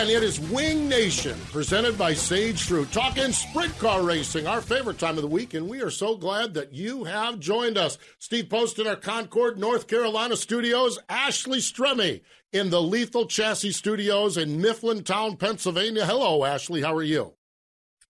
again, it is Winged Nation, presented by Sage Fruit, talking sprint car racing, our favorite time of the week, and we are so glad that you have joined us. Steve Post in our Concord, North Carolina studios, Ashley Stremme in the Lethal Chassis Studios in Mifflintown, Pennsylvania. Hello, Ashley. How are you?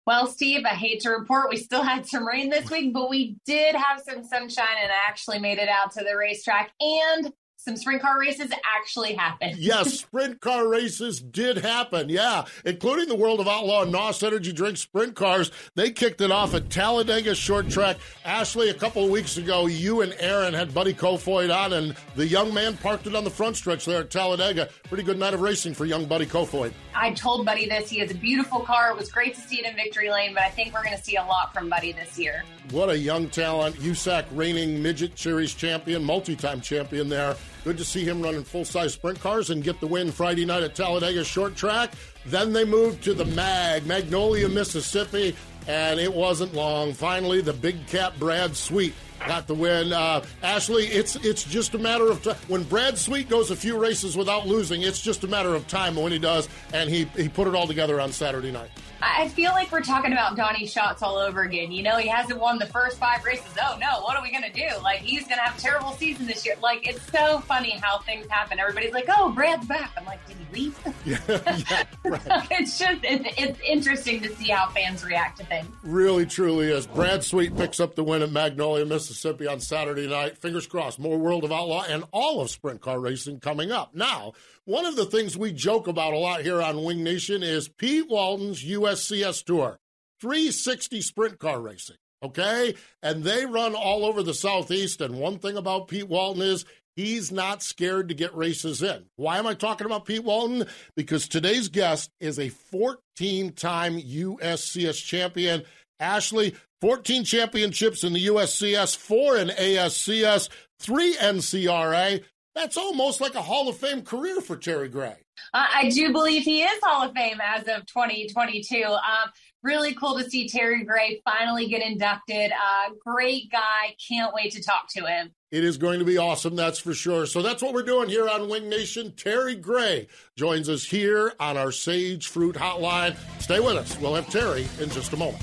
Well, Steve, I hate to report we still had some rain this week, but we did have some sunshine and I actually made it out to the racetrack and some sprint car races actually happened. yes, sprint car races did happen. Yeah, including the World of Outlaw and NOS Energy Drink sprint cars. They kicked it off at Talladega Short Track. Ashley, a couple of weeks ago, you and Aaron had Buddy Kofoid on, and the young man parked it on the front stretch there at Talladega. Pretty good night of racing for young Buddy Kofoid. I told Buddy this. He has a beautiful car. It was great to see it in Victory Lane, but I think we're going to see a lot from Buddy this year. What a young talent. USAC reigning midget series champion, multi time champion there. Good to see him running full size sprint cars and get the win Friday night at Talladega Short Track. Then they moved to the MAG, Magnolia, Mississippi, and it wasn't long. Finally, the big cat Brad Sweet got the win. Uh, Ashley, it's it's just a matter of time. When Brad Sweet goes a few races without losing, it's just a matter of time when he does, and he, he put it all together on Saturday night. I feel like we're talking about Donny Schatz all over again. You know, he hasn't won the first five races. Oh no, what are we gonna do? Like he's gonna have a terrible season this year. Like it's so funny how things happen. Everybody's like, "Oh, Brad's back." I'm like, "Did he leave?" Yeah, yeah right. it's just it's, it's interesting to see how fans react to things. Really, truly is. Brad Sweet picks up the win at Magnolia, Mississippi on Saturday night. Fingers crossed. More World of Outlaw and all of sprint car racing coming up now. One of the things we joke about a lot here on Winged Nation is Pete Walton's USCS Tour, 360 sprint car racing. Okay. And they run all over the Southeast. And one thing about Pete Walton is he's not scared to get races in. Why am I talking about Pete Walton? Because today's guest is a 14 time USCS champion. Ashley, 14 championships in the USCS, four in ASCS, three NCRA. That's almost like a Hall of Fame career for Terry Gray. Uh, I do believe he is Hall of Fame as of 2022. Um, really cool to see Terry Gray finally get inducted. Uh, great guy. Can't wait to talk to him. It is going to be awesome, that's for sure. So that's what we're doing here on Winged Nation. Terry Gray joins us here on our Sage Fruit Hotline. Stay with us. We'll have Terry in just a moment.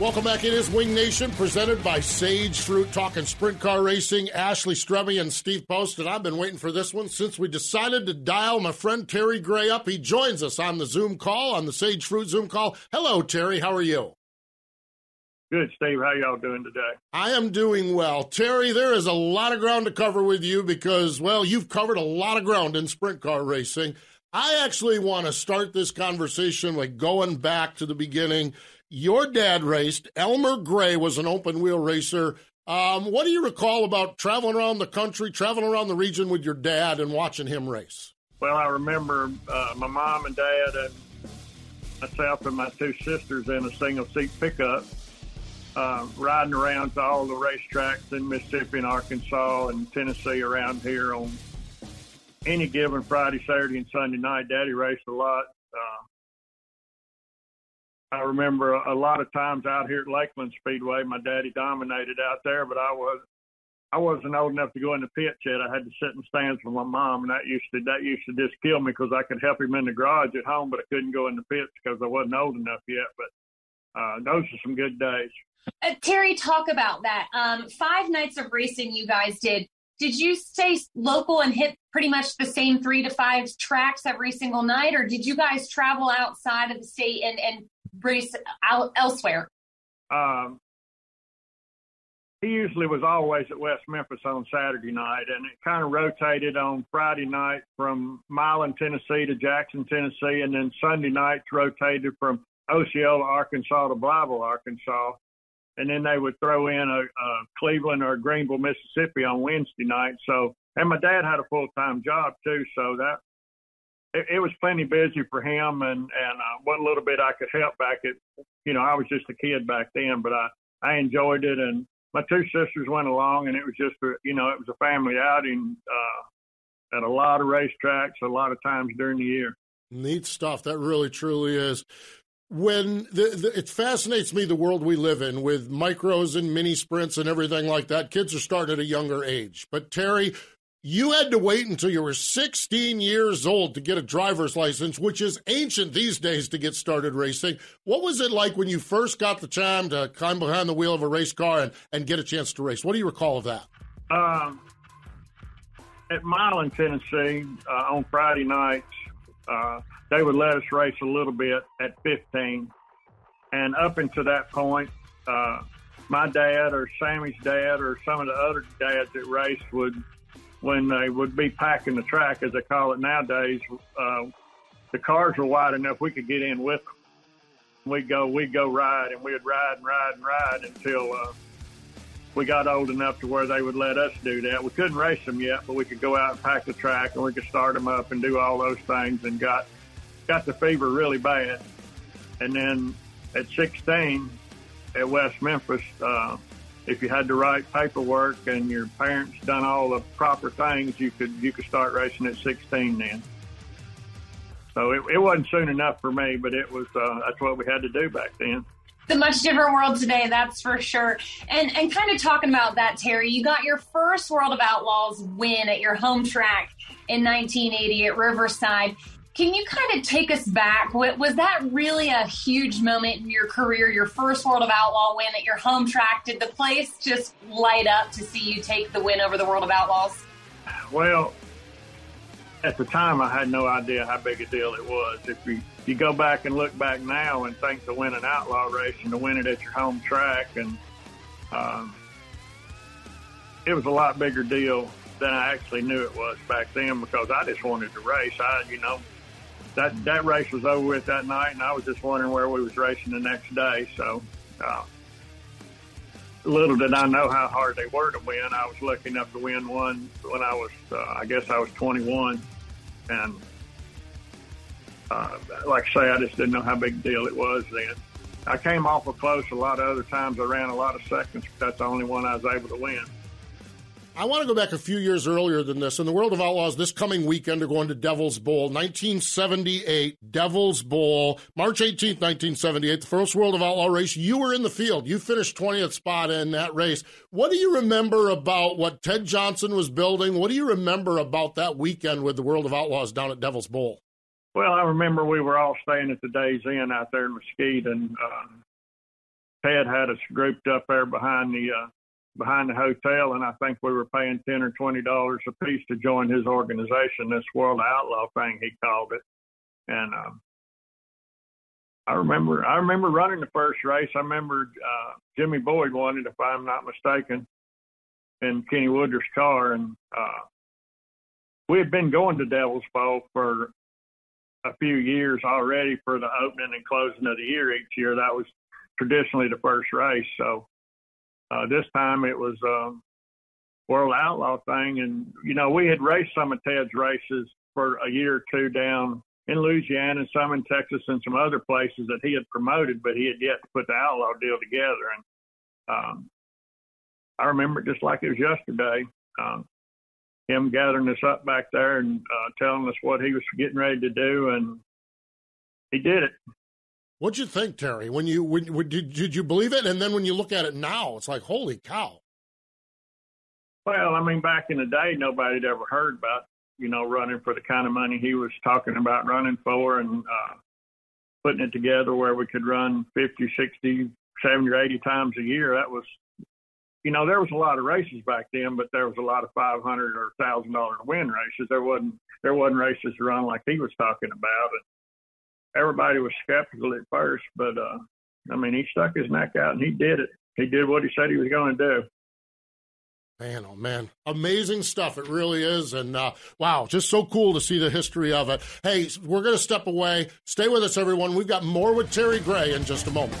Welcome back. It is Winged Nation presented by Sage Fruit Talking Sprint Car Racing. Ashley Stremme and Steve Post. And I've been waiting for this one since we decided to dial my friend Terry Gray up. He joins us on the Zoom call, on the Sage Fruit Zoom call. Hello, Terry. How are you? Good, Steve. How y'all doing today? I am doing well. Terry, there is a lot of ground to cover with you because, well, you've covered a lot of ground in sprint car racing. I actually want to start this conversation like going back to the beginning your dad raced. Elmer Gray was an open wheel racer. Um, what do you recall about traveling around the country, traveling around the region with your dad, and watching him race? Well, I remember uh, my mom and dad and myself and my two sisters in a single seat pickup uh, riding around to all the racetracks in Mississippi and Arkansas and Tennessee around here on any given Friday, Saturday, and Sunday night. Daddy raced a lot. Uh, I remember a, lot of times out here at Lakeland Speedway, my daddy dominated out there, but I was I wasn't old enough to go in the pits yet. I had to sit in stands with my mom, and that used to that used to just kill me because I could help him in the garage at home, but I couldn't go in the pits because I wasn't old enough yet. But uh, those are some good days. Uh, Terry, talk about that. Um, five nights of racing you guys did. Did you stay local and hit pretty much the same three to five tracks every single night, or did you guys travel outside of the state and, and out elsewhere? Um, he usually was always at West Memphis on Saturday night, and it kind of rotated on Friday night from Milan, Tennessee to Jackson, Tennessee, and then Sunday nights rotated from Osceola, Arkansas to Blytheville, Arkansas. And then they would throw in a, a Cleveland or Greenville, Mississippi on Wednesday night. So, and my dad had a full time job too, so that it, it was plenty busy for him. And and uh, what little bit I could help back at, you know, I was just a kid back then, but I I enjoyed it and my two sisters went along, and it was just a, you know it was a family outing uh, at a lot of racetracks, a lot of times during the year. Neat stuff. That really truly is. When the, the, it fascinates me the world we live in with micros and mini sprints and everything like that. Kids are starting at a younger age. But Terry, you had to wait until you were 16 years old to get a driver's license, which is ancient these days to get started racing. What was it like when you first got the time to climb behind the wheel of a race car and, and get a chance to race? What do you recall of that? Um, at Milan, Tennessee, uh, on Friday nights, uh, they would let us race a little bit at 15. And up until that point, uh, my dad or Sammy's dad or some of the other dads that raced would – when they would be packing the track, as they call it nowadays, uh, the cars were wide enough we could get in with them. We'd go, we'd go ride, and we'd ride and ride and ride until uh, we got old enough to where they would let us do that. We couldn't race them yet, but we could go out and pack the track, and we could start them up and do all those things, and got got the fever really bad. And then at 16 at West Memphis, uh, if you had the right paperwork and your parents done all the proper things, you could you could start racing at 16 then. So it, it wasn't soon enough for me, but it was uh, that's what we had to do back then. It's a much different world today, that's for sure. And and kind of talking about that, Terry, you got your first World of Outlaws win at your home track in 1980 at Riverside. Can you kind of take us back? Was that really a huge moment in your career, your first World of Outlaw win at your home track? Did the place just light up to see you take the win over the World of Outlaws? Well, at the time, I had no idea how big a deal it was. If you, you go back and look back now and think to win an outlaw race and to win it at your home track, and um, it was a lot bigger deal than I actually knew it was back then because I just wanted to race. I, you know, that that race was over with that night, and I was just wondering where we was racing the next day. So, uh, little did I know how hard they were to win. I was lucky enough to win one when I was, uh, I guess, I was 21, and uh, like I say, I just didn't know how big a deal it was then. I came awful close a lot of other times. I ran a lot of seconds, but that's the only one I was able to win. I want to go back a few years earlier than this. In the world of outlaws, this coming weekend are going to Devil's Bowl, 1978, Devil's Bowl, March 18th, 1978, the first World of Outlaw race. You were in the field. You finished 20th spot in that race. What do you remember about what Ted Johnson was building? What do you remember about that weekend with the World of Outlaws down at Devil's Bowl? Well, I remember we were all staying at the Days Inn out there in Mesquite, and uh, Ted had us grouped up there behind the uh, behind the hotel, and I think we were paying ten or twenty dollars a piece to join his organization, this World Outlaw thing he called it. And um, I remember, I remember running the first race. I remember uh, Jimmy Boyd won it, if I'm not mistaken, in Kenny Woodruff's car, and uh, we had been going to Devil's Bowl for a few years already for the opening and closing of the year each year. That was traditionally the first race, so Uh, this time it was a World Outlaw thing, and you know we had raced some of Ted's races for a year or two down in Louisiana and some in Texas and some other places that he had promoted, but he had yet to put the Outlaw deal together. And um, I remember it just like it was yesterday. Um, him gathering us up back there and uh, telling us what he was getting ready to do, and he did it. What'd you think, Terry? When you when, when did, did you believe it? And then when you look at it now, it's like holy cow. Well, I mean, back in the day, nobody had ever heard about you know running for the kind of money he was talking about running for, and uh, putting it together where we could run 50, 60, 70 or 80 times a year. That was you know, there was a lot of races back then, but there was a lot of five hundred or thousand dollar win races. There wasn't there wasn't races to run like he was talking about, and everybody was skeptical at first. But uh, I mean, he stuck his neck out and he did it. He did what he said he was going to do. Man, oh man, amazing stuff. It really is. And uh, wow, just so cool to see the history of it. Hey, we're going to step away. Stay with us, everyone. We've got more with Terry Gray in just a moment.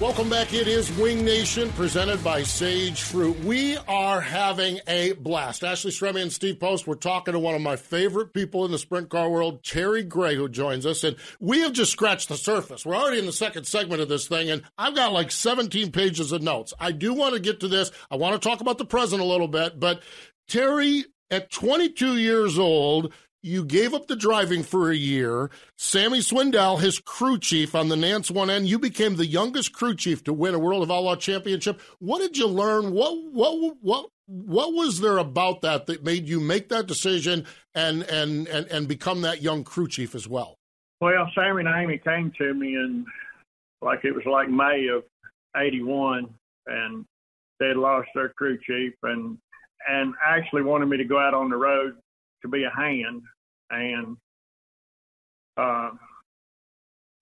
Welcome back. It is Winged Nation presented by Sage Fruit. We are having a blast. Ashley Stremme and Steve Post, we're talking to one of my favorite people in the sprint car world, Terry Gray, who joins us. And we have just scratched the surface. We're already in the second segment of this thing, and I've got like 17 pages of notes. I do want to get to this. I want to talk about the present a little bit, but Terry, at 22 years old, you gave up the driving for a year. Sammy Swindell, his crew chief on the Nance 1N, you became the youngest crew chief to win a World of Outlaw championship. What did you learn? What what what what was there about that that made you make that decision and and and, and become that young crew chief as well? Well, Sammy and Amy came to me and like it was like May of '81, and they had lost their crew chief and and actually wanted me to go out on the road to be a hand, and uh,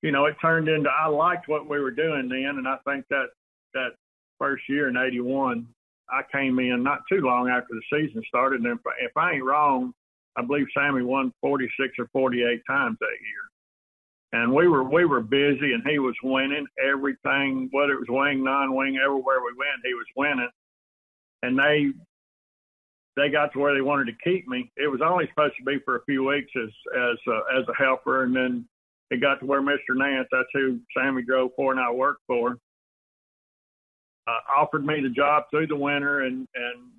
you know, it turned into I liked what we were doing then, and I think that that first year in '81, I came in not too long after the season started, and if, if I ain't wrong, I believe Sammy won 46 or 48 times that year. And we were we were busy, and he was winning everything, whether it was wing, non-wing, everywhere we went, he was winning. And they they got to where they wanted to keep me. It was only supposed to be for a few weeks as as uh, as a helper, and then it got to where Mr. Nance, that's who Sammy drove for and I worked for, uh, offered me the job through the winter and and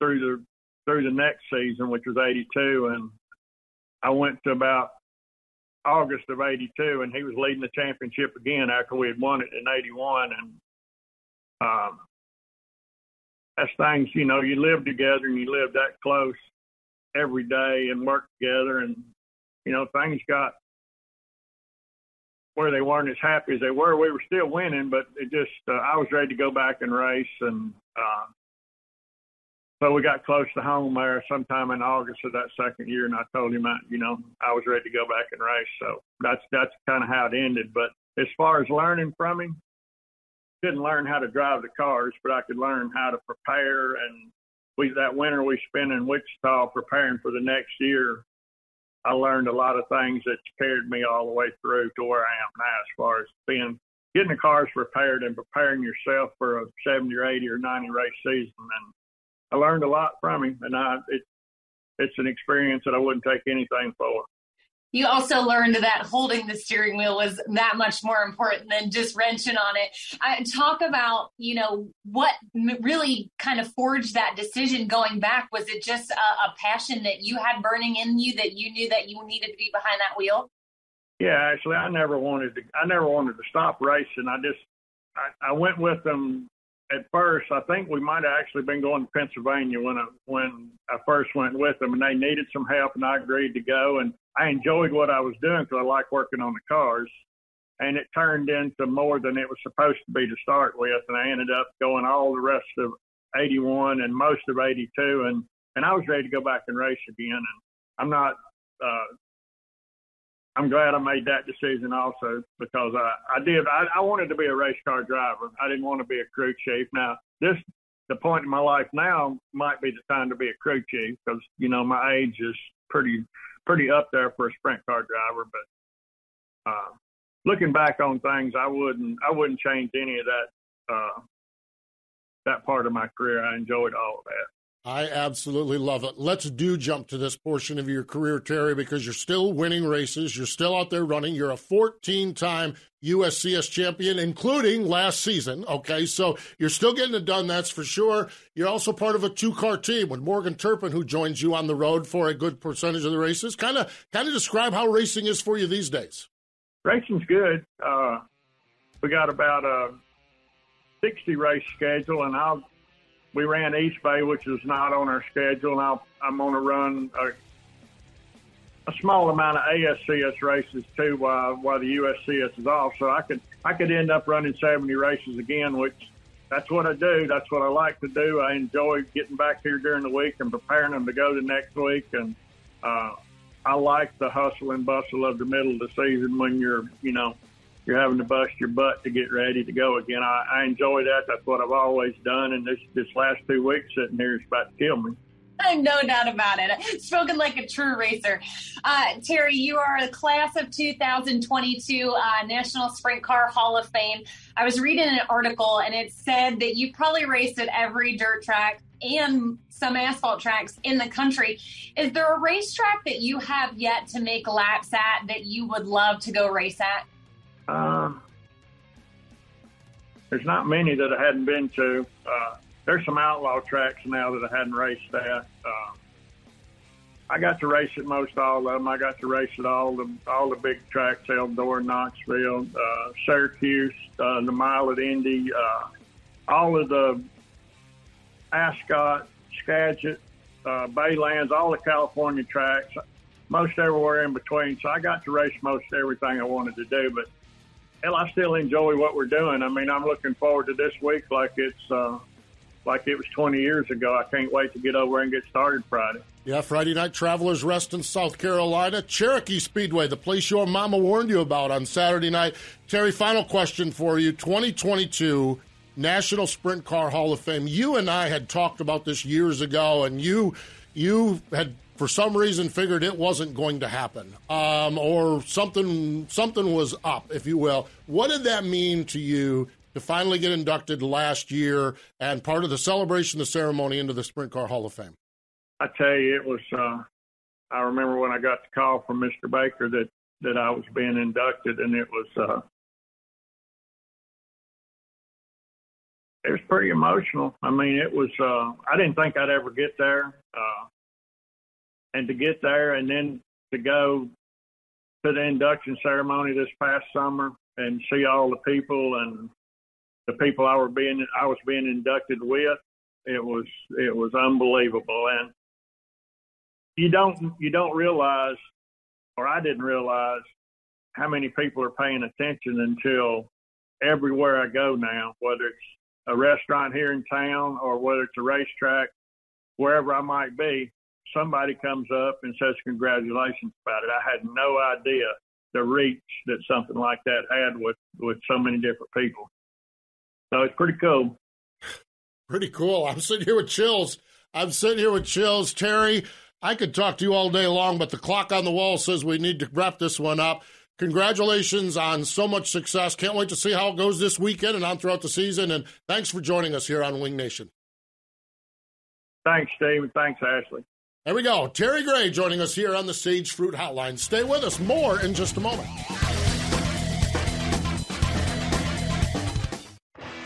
through the through the next season, which was '82, and I went to about August of '82, and he was leading the championship again after we had won it in '81, and um, that's things, you know, you live together and you live that close every day and work together and, you know, things got where they weren't as happy as they were. We were still winning, but it just, uh, I was ready to go back and race. And, uh, so we got close to home there sometime in August of that second year, and I told him, I, you know, I was ready to go back and race. So that's that's kind of how it ended. But as far as learning from him, didn't learn how to drive the cars, but I could learn how to prepare. And we that winter we spent in Wichita preparing for the next year. I learned a lot of things that carried me all the way through to where I am now, as far as being getting the cars repaired and preparing yourself for a 70 or 80 or 90 race season. And I learned a lot from him, and I it, it's an experience that I wouldn't take anything for you also learned that holding the steering wheel was that much more important than just wrenching on it. I, talk about, you know, what really kind of forged that decision going back. Was it just a, a, passion that you had burning in you that you knew that you needed to be behind that wheel? Yeah, actually, I never wanted to. I never wanted to stop racing. I just, I, I went with them at first, I think we might have actually been going to Pennsylvania when I when I first went with them, and they needed some help, and I agreed to go. And I enjoyed what I was doing because I like working on the cars. And it turned into more than it was supposed to be to start with, and I ended up going all the rest of '81 and most of '82, and and I was ready to go back and race again. And I'm not uh, I'm glad I made that decision also because I, I did. I, I wanted to be a race car driver. I didn't want to be a crew chief. Now, this, the point in my life now might be the time to be a crew chief because, you know, my age is pretty, pretty up there for a sprint car driver. But, uh, looking back on things, I wouldn't, I wouldn't change any of that, uh, that part of my career. I enjoyed all of that. I absolutely love it. Let's do jump to this portion of your career, Terry, because you're still winning races. You're still out there running. You're a 14 time USCS champion, including last season. Okay, so you're still getting it done, that's for sure. You're also part of a two car team with Morgan Turpin, who joins you on the road for a good percentage of the races. Kind of, kind of describe how racing is for you these days. Racing's good. Uh, we got about a 60 race schedule, and I'll we ran East Bay, which is not on our schedule. And i am going to run a, a, small amount of ASCS races too, while while the USCS is off. So I could I could end up running 70 races again, which that's what I do. That's what I like to do. I enjoy getting back here during the week and preparing them to go to next week. And uh, I like the hustle and bustle of the middle of the season when you're, you know, you're having to bust your butt to get ready to go again. I, I enjoy that. That's what I've always done. And this this last two weeks sitting here is about to kill me. No doubt about it. Spoken like a true racer. Uh, Terry, you are a class of 2022 uh, National Sprint Car Hall of Fame. I was reading an article and it said that you probably raced at every dirt track and some asphalt tracks in the country. Is there a racetrack that you have yet to make laps at that you would love to go race at? Um, there's not many that I hadn't been to. Uh, there's some outlaw tracks now that I hadn't raced at. Uh, I got to race at most all of them. I got to race at all the all the big tracks: Eldora, Knoxville, uh, Syracuse, uh, the Mile at Indy, uh, all of the Ascot, Skagit, uh, Baylands, all the California tracks, most everywhere in between. So I got to race most everything I wanted to do. But hell, I still enjoy what we're doing. I mean, I'm looking forward to this week like it's uh, like it was 20 years ago. I can't wait to get over and get started Friday. Yeah, Friday night Travelers Rest in South Carolina, Cherokee Speedway, the place your mama warned you about on Saturday night. Terry, final question for you: 2022 National Sprint Car Hall of Fame. You and I had talked about this years ago, and you you had for some reason figured it wasn't going to happen, um, or something something was up, if you will. What did that mean to you to finally get inducted last year and part of the celebration, the ceremony into the Sprint Car Hall of Fame? I tell you, it was. Uh, I remember when I got the call from Mr. Baker that that I was being inducted, and it was. Uh, it was pretty emotional. I mean, it was. Uh, I didn't think I'd ever get there. Uh, and to get there and then to go to the induction ceremony this past summer and see all the people and the people I were being I was being inducted with, it was it was unbelievable. And you don't you don't realize, or I didn't realize, how many people are paying attention until everywhere I go now, whether it's a restaurant here in town or whether it's a racetrack, wherever I might be, somebody comes up and says congratulations about it. I had no idea the reach that something like that had with with so many different people. So it's pretty cool. Pretty cool. I'm sitting here with chills. I'm sitting here with chills. Terry, I could talk to you all day long, but the clock on the wall says we need to wrap this one up. Congratulations on so much success. Can't wait to see how it goes this weekend and on throughout the season. And thanks for joining us here on Winged Nation. Thanks, Steve. Thanks, Ashley. There we go. Terry Gray joining us here on the Sage Fruit Hotline. Stay with us. More in just a moment.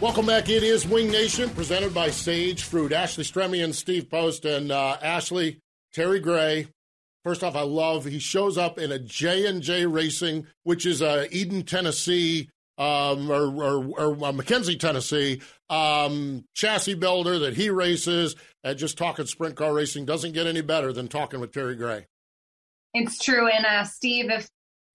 Welcome back. It is Winged Nation, presented by Sage Fruit. Ashley Stremme and Steve Post. And uh, Ashley, Terry Gray. First off, I love he shows up in a J and J Racing, which is a Eden, Tennessee, um, or, or, or uh, McKenzie, Tennessee um, chassis builder that he races. And just talking sprint car racing doesn't get any better than talking with Terry Gray. It's true. And uh, Steve, if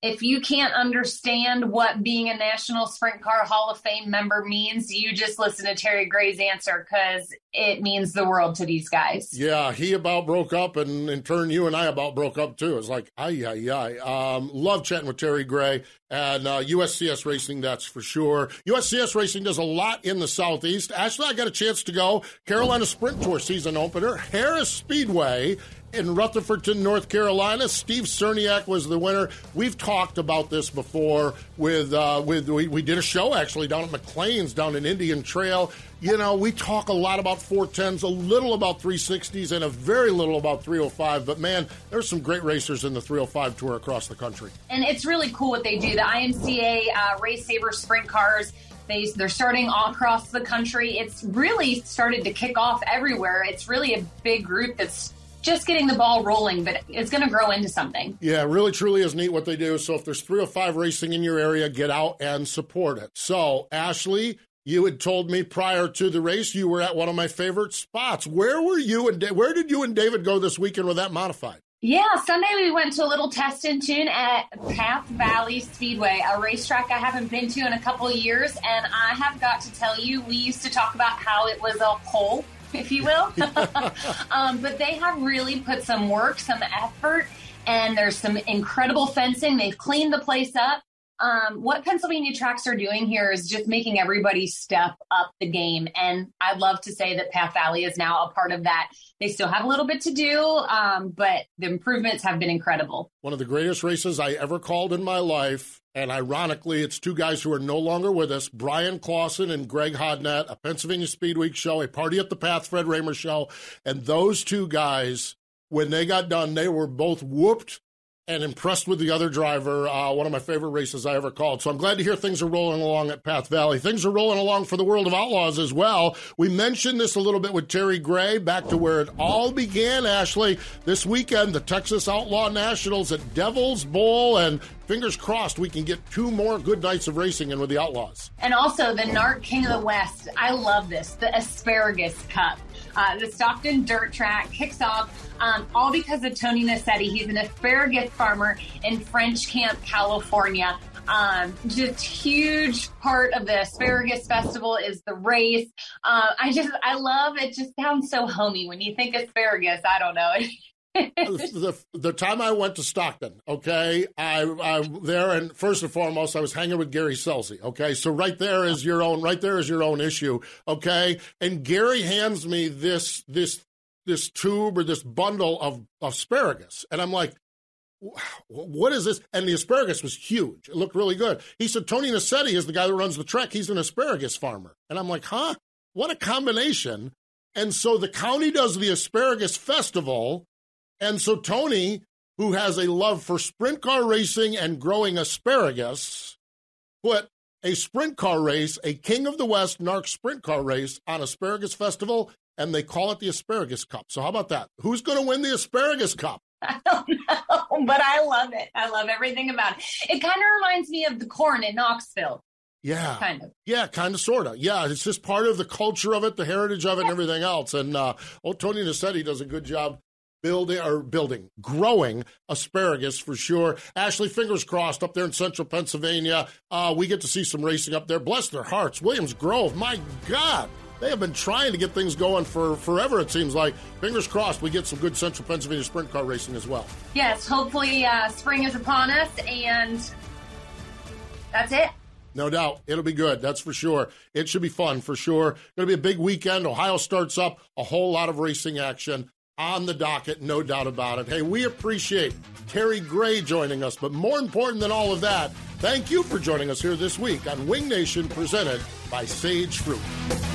if you can't understand what being a National Sprint Car Hall of Fame member means, you just listen to Terry Gray's answer because it means the world to these guys. Yeah, he about broke up, and in turn, you and I about broke up too. It's like, ay, ay, ay. Um, love chatting with Terry Gray and uh, USCS Racing, that's for sure. USCS Racing does a lot in the Southeast. Actually, I got a chance to go. Carolina Sprint Tour season opener, Harris Speedway in Rutherfordton, North Carolina. Steve Cerniak was the winner. We've talked about this before with uh, with we, we did a show actually down at McLean's down in Indian Trail. You know, we talk a lot about 410s, a little about 360s, and a very little about 305. But man, there's some great racers in the 305 tour across the country. And it's really cool what they do. The IMCA uh, Race Saver Sprint Cars. They, they're starting all across the country. It's really started to kick off everywhere. It's really a big group that's just getting the ball rolling, but it's going to grow into something. Yeah, really, truly is neat what they do. So if there's 305 racing in your area, get out and support it. So, Ashley, you had told me prior to the race you were at one of my favorite spots. Where were you and where did you and David go this weekend with that modified? Yeah, Sunday we went to a little test and tune at Path Valley Speedway, a racetrack I haven't been to in a couple of years. And I have got to tell you, we used to talk about how it was a hole if you will. um, but they have really put some work, some effort, and there's some incredible fencing. They've cleaned the place up. Um, what Pennsylvania tracks are doing here is just making everybody step up the game. And I'd love to say that Path Valley is now a part of that. They still have a little bit to do, um, but the improvements have been incredible. One of the greatest races I ever called in my life. And ironically, it's two guys who are no longer with us Bryan Clauson and Greg Hodnett, a Pennsylvania Speed Week show, a Party at the Path Fred Rahmer show. And those two guys, when they got done, they were both whooped and impressed with the other driver. Uh, one of my favorite races I ever called. So I'm glad to hear things are rolling along at Path Valley. Things are rolling along for the World of Outlaws as well. We mentioned this a little bit with Terry Gray, back to where it all began, Ashley. This weekend, the Texas Outlaw Nationals at Devil's Bowl, and fingers crossed we can get two more good nights of racing in with the Outlaws. And also the NARC King of the West. I love this, the Asparagus Cup. Uh, the Stockton Dirt Track kicks off um, all because of Tony Nassetti. He's an asparagus farmer in French Camp, California. Um, just huge part of the asparagus festival is the race. Uh, I just, I love it. Just sounds so homey when you think asparagus. I don't know. the, the time I went to Stockton, okay, I I there and first and foremost I was hanging with Gary Scelzi, okay. So right there is your own right there is your own issue, okay. And Gary hands me this this this tube or this bundle of asparagus, and I'm like, what is this? And the asparagus was huge. It looked really good. He said Tony Nassetti is the guy that runs the trek. He's an asparagus farmer, and I'm like, huh? What a combination! And so the county does the asparagus festival and so Tony, who has a love for sprint car racing and growing asparagus, put a sprint car race, a King of the West NARC sprint car race on Asparagus Festival, and they call it the Asparagus Cup. So how about that? Who's going to win the Asparagus Cup? I don't know, but I love it. I love everything about it. It kind of reminds me of the corn in Knoxville. Yeah. Kind of. Yeah, kind of, sort of. Yeah, it's just part of the culture of it, the heritage of it, and everything else. And uh, oh, Tony Nassetti does a good job building or building, growing asparagus for sure. Ashley, fingers crossed up there in central Pennsylvania. Uh, we get to see some racing up there. Bless their hearts. Williams Grove, my God. They have been trying to get things going for forever, it seems like. Fingers crossed we get some good Central Pennsylvania sprint car racing as well. Yes, hopefully uh, spring is upon us, and that's it. No doubt. It'll be good. That's for sure. It should be fun for sure. Going to be a big weekend. Ohio starts up, a whole lot of racing action on the docket, no doubt about it. Hey, we appreciate Terry Gray joining us, but more important than all of that, thank you for joining us here this week on Winged Nation presented by Sage Fruit.